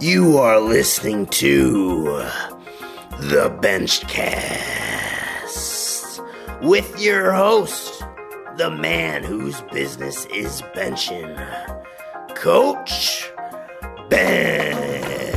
You are listening to the Benchcast with your host, the man whose business is benching, Coach Ben.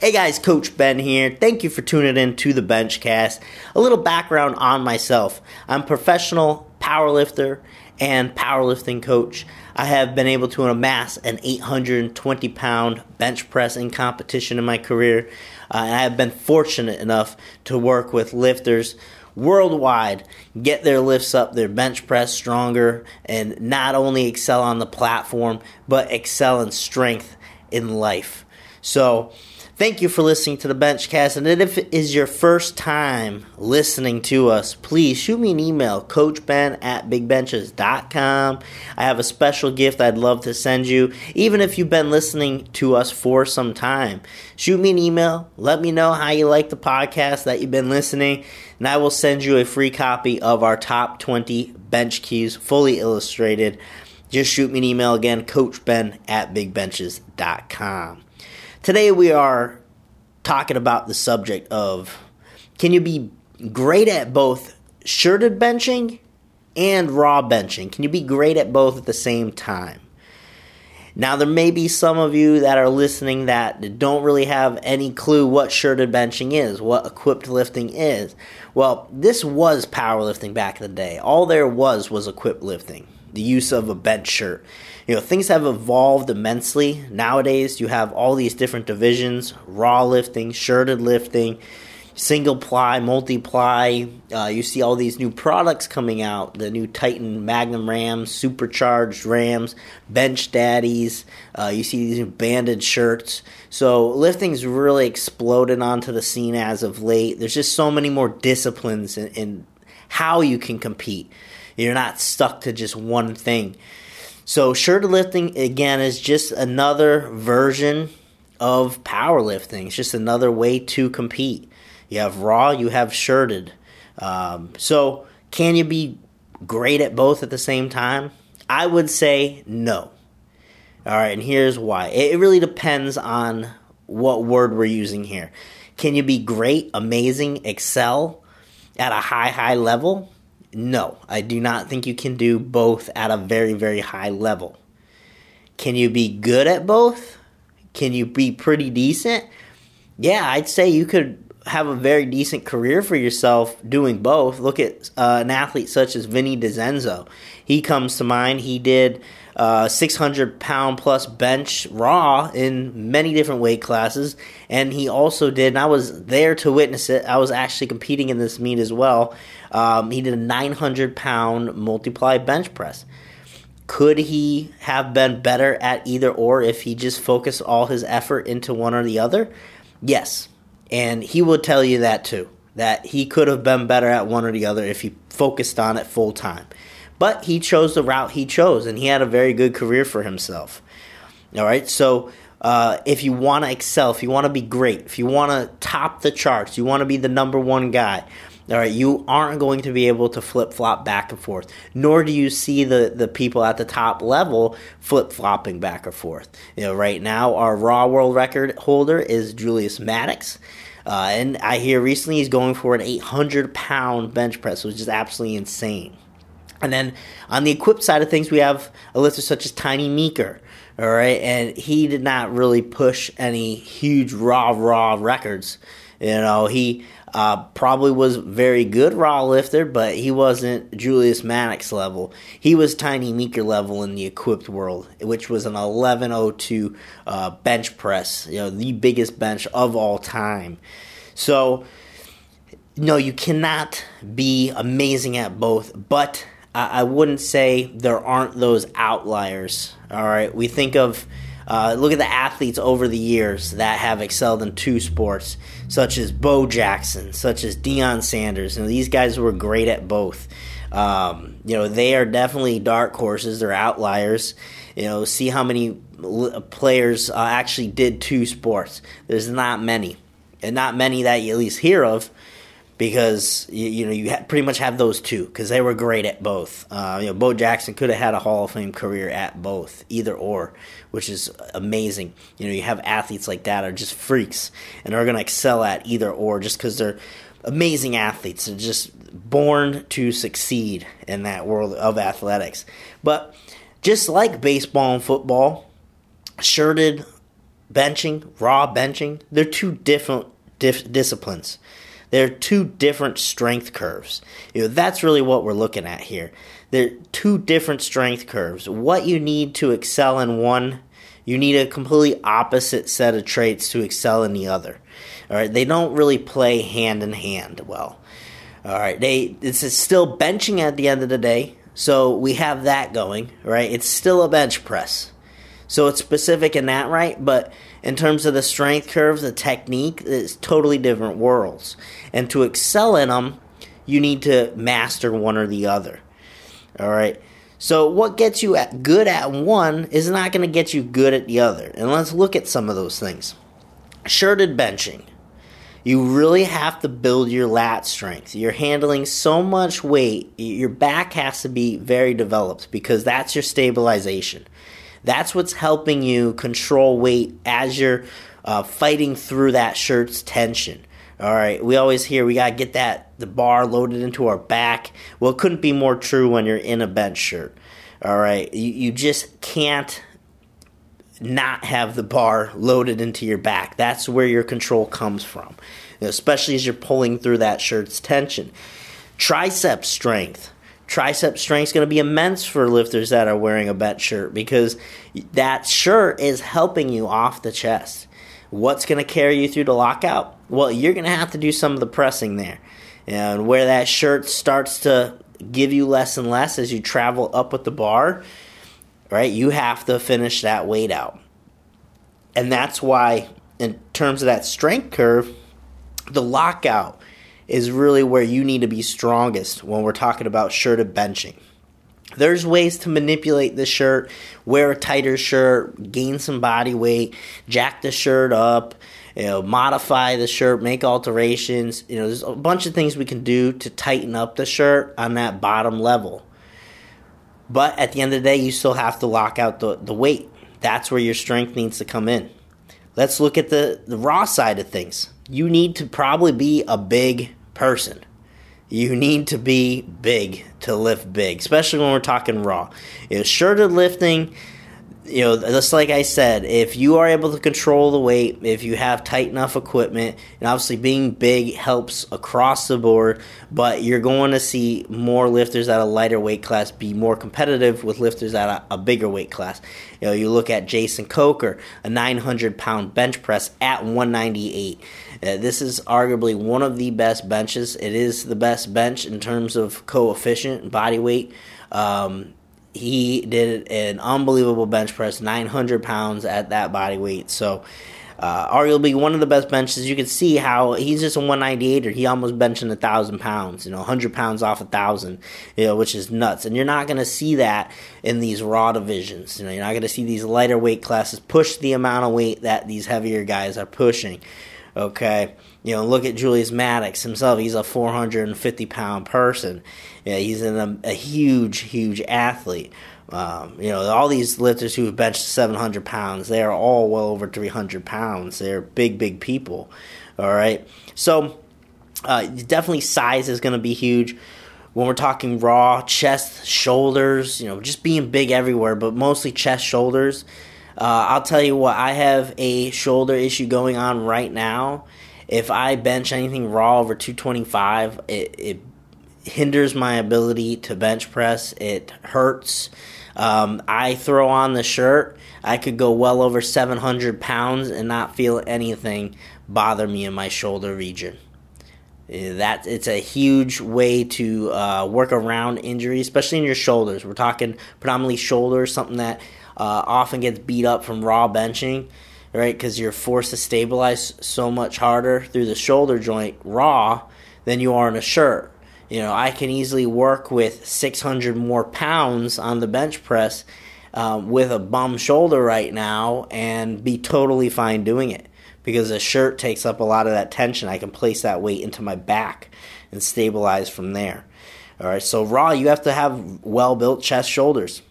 Hey guys, Coach Ben here. Thank you for tuning in to the Benchcast. A little background on myself. I'm professional powerlifter and powerlifting coach. I have been able to amass an 820 pound bench press in competition in my career. Uh, I have been fortunate enough to work with lifters worldwide, get their lifts up, their bench press stronger, and not only excel on the platform, but excel in strength in life. So, Thank you for listening to the Benchcast. And if it is your first time listening to us, please shoot me an email, coachben at bigbenches.com. I have a special gift I'd love to send you, even if you've been listening to us for some time. Shoot me an email. Let me know how you like the podcast that you've been listening, and I will send you a free copy of our top 20 bench keys, fully illustrated. Just shoot me an email again, coachben at bigbenches.com. Today we are talking about the subject of can you be great at both shirted benching and raw benching? Can you be great at both at the same time? Now, there may be some of you that are listening that don't really have any clue what shirted benching is, what equipped lifting is. Well, this was powerlifting back in the day. All there was was equipped lifting, the use of a bench shirt. You know things have evolved immensely. Nowadays you have all these different divisions raw lifting shirted lifting single ply multiply. Uh, you see all these new products coming out the new titan magnum rams supercharged rams bench daddies. Uh, you see these banded shirts. So lifting's really exploded onto the scene as of late. There's just so many more disciplines in, in how you can compete you're not stuck to just one thing so shirted lifting again is just another version of powerlifting. It's just another way to compete. You have raw, you have shirted. Um, so can you be great at both at the same time? I would say no. All right, and here's why. It really depends on what word we're using here. Can you be great, amazing, excel at a high, high level? No, I do not think you can do both at a very, very high level. Can you be good at both? Can you be pretty decent? Yeah, I'd say you could have a very decent career for yourself doing both. Look at uh, an athlete such as Vinny DiZenzo. He comes to mind. He did uh, 600 pound plus bench raw in many different weight classes. And he also did, and I was there to witness it, I was actually competing in this meet as well. Um, he did a 900 pound multiply bench press. Could he have been better at either or if he just focused all his effort into one or the other? Yes. And he would tell you that too, that he could have been better at one or the other if he focused on it full time. But he chose the route he chose, and he had a very good career for himself. All right, so uh, if you want to excel, if you want to be great, if you want to top the charts, you want to be the number one guy. All right, you aren't going to be able to flip flop back and forth, nor do you see the, the people at the top level flip flopping back and forth. You know, right now our Raw World Record holder is Julius Maddox. Uh, and I hear recently he's going for an 800 pound bench press, which is absolutely insane. And then on the equipped side of things, we have a lifter such as Tiny Meeker. All right, and he did not really push any huge raw raw records. You know, he uh, probably was very good raw lifter, but he wasn't Julius Maddox level. He was Tiny Meeker level in the equipped world, which was an 1102 uh, bench press. You know, the biggest bench of all time. So, no, you cannot be amazing at both, but I, wouldn't say there aren't those outliers. All right, we think of uh, look at the athletes over the years that have excelled in two sports, such as Bo Jackson, such as Deion Sanders. And these guys were great at both. Um, you know, they are definitely dark horses. They're outliers. You know, see how many players uh, actually did two sports. There's not many, and not many that you at least hear of. Because you, you know you pretty much have those two because they were great at both. Uh, you know, Bo Jackson could have had a Hall of Fame career at both, either or, which is amazing. You know, you have athletes like that are just freaks and are going to excel at either or just because they're amazing athletes. They're just born to succeed in that world of athletics. But just like baseball and football, shirted benching, raw benching, they're two different dif- disciplines. They're two different strength curves. You know, that's really what we're looking at here. They're two different strength curves. What you need to excel in one, you need a completely opposite set of traits to excel in the other. All right, they don't really play hand in hand well. All right, they this is still benching at the end of the day, so we have that going. Right, it's still a bench press, so it's specific in that right, but in terms of the strength curves, the technique, it's totally different worlds. And to excel in them, you need to master one or the other. All right. So what gets you at good at one is not going to get you good at the other. And let's look at some of those things. Shirted benching. You really have to build your lat strength. You're handling so much weight, your back has to be very developed because that's your stabilization. That's what's helping you control weight as you're uh, fighting through that shirt's tension. All right, we always hear we gotta get that the bar loaded into our back. Well, it couldn't be more true when you're in a bench shirt. All right, you, you just can't not have the bar loaded into your back. That's where your control comes from, especially as you're pulling through that shirt's tension. Tricep strength tricep strength is going to be immense for lifters that are wearing a bench shirt because that shirt is helping you off the chest. What's going to carry you through the lockout? Well, you're going to have to do some of the pressing there. And where that shirt starts to give you less and less as you travel up with the bar, right? You have to finish that weight out. And that's why, in terms of that strength curve, the lockout is really where you need to be strongest when we're talking about shirted benching. There's ways to manipulate the shirt, wear a tighter shirt, gain some body weight, jack the shirt up, you know, modify the shirt, make alterations. You know, there's a bunch of things we can do to tighten up the shirt on that bottom level. But at the end of the day, you still have to lock out the, the weight. That's where your strength needs to come in. Let's look at the, the raw side of things. You need to probably be a big person. You need to be big to lift big, especially when we're talking raw. You know, shirted lifting, you know, just like I said, if you are able to control the weight, if you have tight enough equipment, and obviously being big helps across the board, but you're going to see more lifters at a lighter weight class be more competitive with lifters at a, a bigger weight class. You know, you look at Jason Coker, a 900 pound bench press at 198. Uh, this is arguably one of the best benches. It is the best bench in terms of coefficient, body weight. Um, he did an unbelievable bench press, 900 pounds at that body weight. So, uh, arguably one of the best benches. You can see how he's just a 198er. He almost benching a thousand pounds, you know, 100 pounds off a thousand, you know, which is nuts. And you're not going to see that in these raw divisions. You know, you're not going to see these lighter weight classes push the amount of weight that these heavier guys are pushing. Okay, you know, look at Julius Maddox himself. He's a 450 pound person. Yeah, he's a, a huge, huge athlete. Um, you know, all these lifters who have benched 700 pounds, they are all well over 300 pounds. They're big, big people. All right, so uh, definitely size is going to be huge when we're talking raw chest, shoulders. You know, just being big everywhere, but mostly chest, shoulders. Uh, I'll tell you what, I have a shoulder issue going on right now. If I bench anything raw over 225, it, it hinders my ability to bench press. It hurts. Um, I throw on the shirt, I could go well over 700 pounds and not feel anything bother me in my shoulder region. That it's a huge way to uh, work around injury, especially in your shoulders. We're talking predominantly shoulders, something that uh, often gets beat up from raw benching, right? Because you're forced to stabilize so much harder through the shoulder joint raw than you are in a shirt. You know, I can easily work with 600 more pounds on the bench press uh, with a bum shoulder right now and be totally fine doing it because a shirt takes up a lot of that tension. I can place that weight into my back and stabilize from there. All right, so raw, you have to have well built chest shoulders.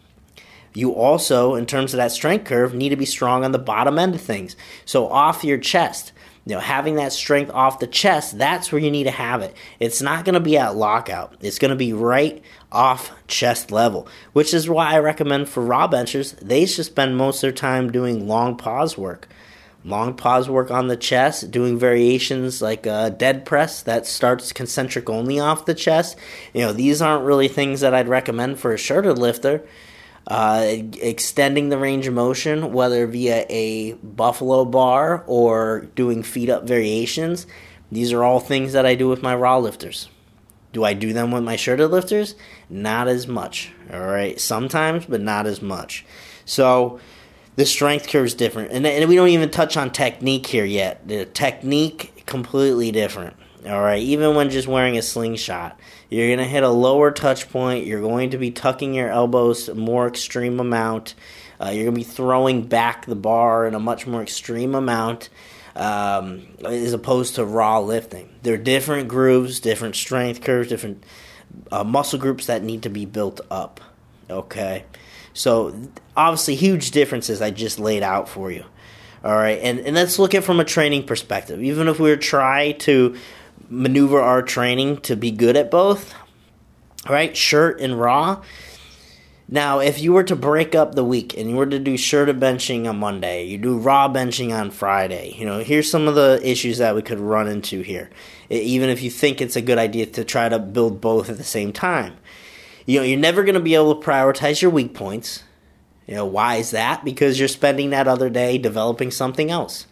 You also, in terms of that strength curve, need to be strong on the bottom end of things. So off your chest, you know, having that strength off the chest, that's where you need to have it. It's not going to be at lockout. It's going to be right off chest level, which is why I recommend for raw benchers, they should spend most of their time doing long pause work. Long pause work on the chest, doing variations like a dead press that starts concentric only off the chest. You know, these aren't really things that I'd recommend for a shirted lifter uh, extending the range of motion, whether via a buffalo bar or doing feet up variations. These are all things that I do with my raw lifters. Do I do them with my shirted lifters? Not as much. All right, sometimes, but not as much. So the strength curve is different, and, and we don't even touch on technique here yet. The technique completely different. All right, even when just wearing a slingshot, you're going to hit a lower touch point. You're going to be tucking your elbows a more extreme amount. Uh, you're going to be throwing back the bar in a much more extreme amount um, as opposed to raw lifting. There are different grooves, different strength curves, different uh, muscle groups that need to be built up. Okay, so obviously huge differences I just laid out for you. All right, and, and let's look at it from a training perspective. Even if we were try to maneuver our training to be good at both, right? Shirt and raw. Now, if you were to break up the week and you were to do shirted benching on Monday, you do raw benching on Friday, you know, here's some of the issues that we could run into here. Even if you think it's a good idea to try to build both at the same time. You know, you're never going to be able to prioritize your weak points. You know, why is that? Because you're spending that other day developing something else.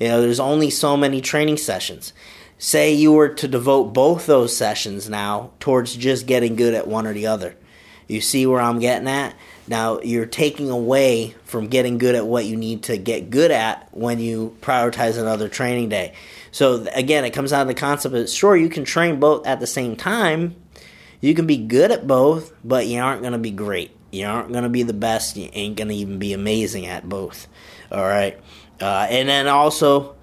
You know, there's only so many training sessions say you were to devote both those sessions now towards just getting good at one or the other. You see where I'm getting at? Now you're taking away from getting good at what you need to get good at when you prioritize another training day. So again, it comes down to the concept of sure you can train both at the same time. You can be good at both, but you aren't going to be great. You aren't going to be the best. You ain't going to even be amazing at both. All right. Uh, and then also,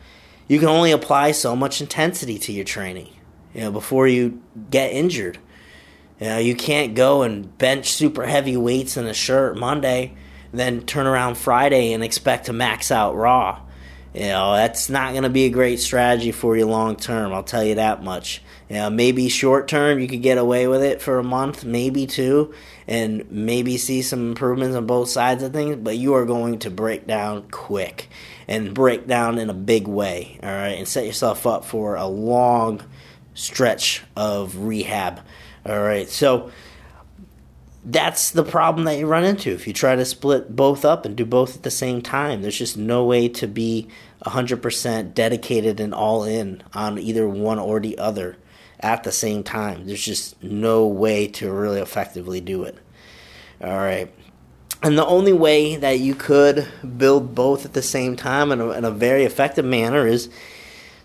you can only apply so much intensity to your training, you know, before you get injured. You know, you can't go and bench super heavy weights in a shirt Monday, then turn around Friday and expect to max out raw. You know, that's not going to be a great strategy for you long term. I'll tell you that much. You know, maybe short term you could get away with it for a month, maybe two, and maybe see some improvements on both sides of things, but you are going to break down quick and break down in a big way, all right, and set yourself up for a long stretch of rehab, all right. So that's the problem that you run into if you try to split both up and do both at the same time. There's just no way to be 100% dedicated and all in on either one or the other at the same time. There's just no way to really effectively do it. All right. And the only way that you could build both at the same time in a, in a very effective manner is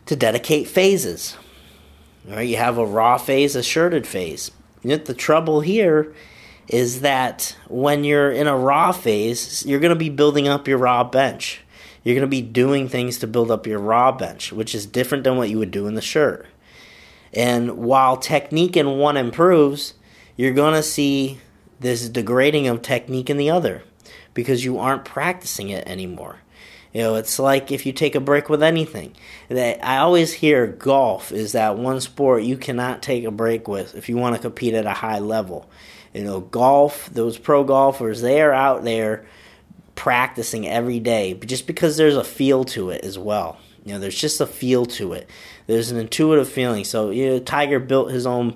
to dedicate phases. All right, you have a raw phase, a shirted phase. The trouble here is that when you're in a raw phase, you're going to be building up your raw bench. You're going to be doing things to build up your raw bench, which is different than what you would do in the shirt. And while technique in one improves, you're going to see this degrading of technique in the other because you aren't practicing it anymore. You know, it's like if you take a break with anything. I always hear golf is that one sport you cannot take a break with if you want to compete at a high level. You know, golf, those pro golfers, they are out there practicing every day, just because there's a feel to it as well. You know, there's just a feel to it. There's an intuitive feeling. So, you know, Tiger built his own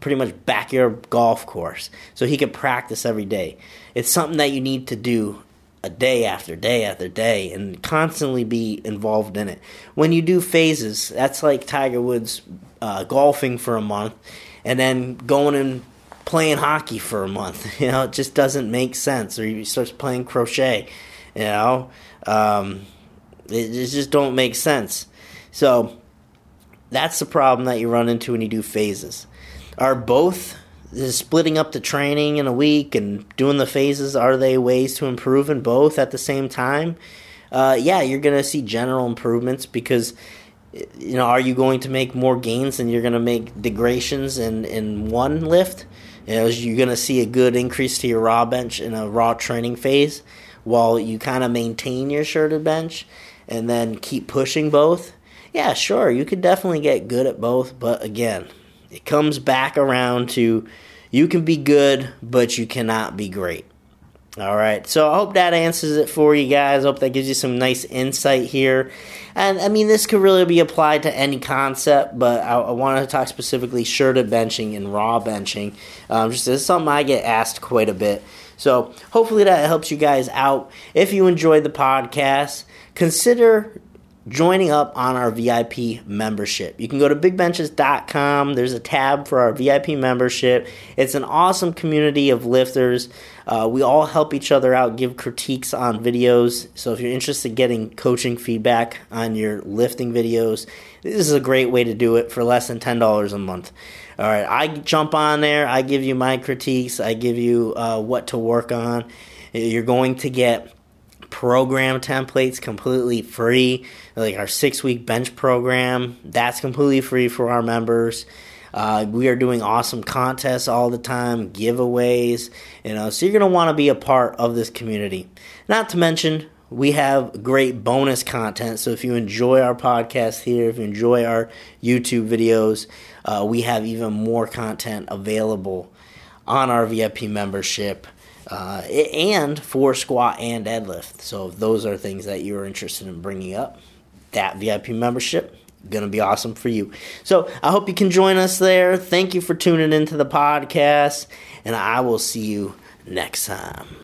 pretty much backyard golf course so he could practice every day. It's something that you need to do a day after day after day and constantly be involved in it. When you do phases, that's like Tiger Woods uh, golfing for a month and then going and playing hockey for a month. You know, it just doesn't make sense. Or he starts playing crochet. You know, um, it, it just don't make sense. So that's the problem that you run into when you do phases are both splitting up the training in a week and doing the phases are they ways to improve in both at the same time uh, yeah, you're going to see general improvements because you know, are you going to make more gains than you're going to make degradations in, in one lift? Know, you're going to see a good increase to your raw bench in a raw training phase while you kind of maintain your shirted bench and then keep pushing both. Yeah, sure, you could definitely get good at both, but again, it comes back around to you can be good, but you cannot be great. All right, so I hope that answers it for you guys. I hope that gives you some nice insight here. And I mean, this could really be applied to any concept, but I, I to talk specifically shirted benching and raw benching. Um, just something I get asked quite a bit. So hopefully that helps you guys out. If you enjoyed the podcast, consider joining up on our VIP membership. You can go to bigbenches.com. There's a tab for our VIP membership. It's an awesome community of lifters. Uh, we all help each other out, give critiques on videos. So if you're interested in getting coaching feedback on your lifting videos, this is a great way to do it for less than $10 a month. All right, I jump on there, I give you my critiques, I give you uh, what to work on. You're going to get program templates completely free. Like our six week bench program, that's completely free for our members. Uh, we are doing awesome contests all the time, giveaways, you know, so you're going to want to be a part of this community. Not to mention, we have great bonus content. So if you enjoy our podcast here, if you enjoy our YouTube videos, uh, we have even more content available on our VIP membership uh, and for squat and deadlift. So if those are things that you're interested in bringing up, that VIP membership going to be awesome for you. So I hope you can join us there. Thank you for tuning into the podcast, and I will see you next time.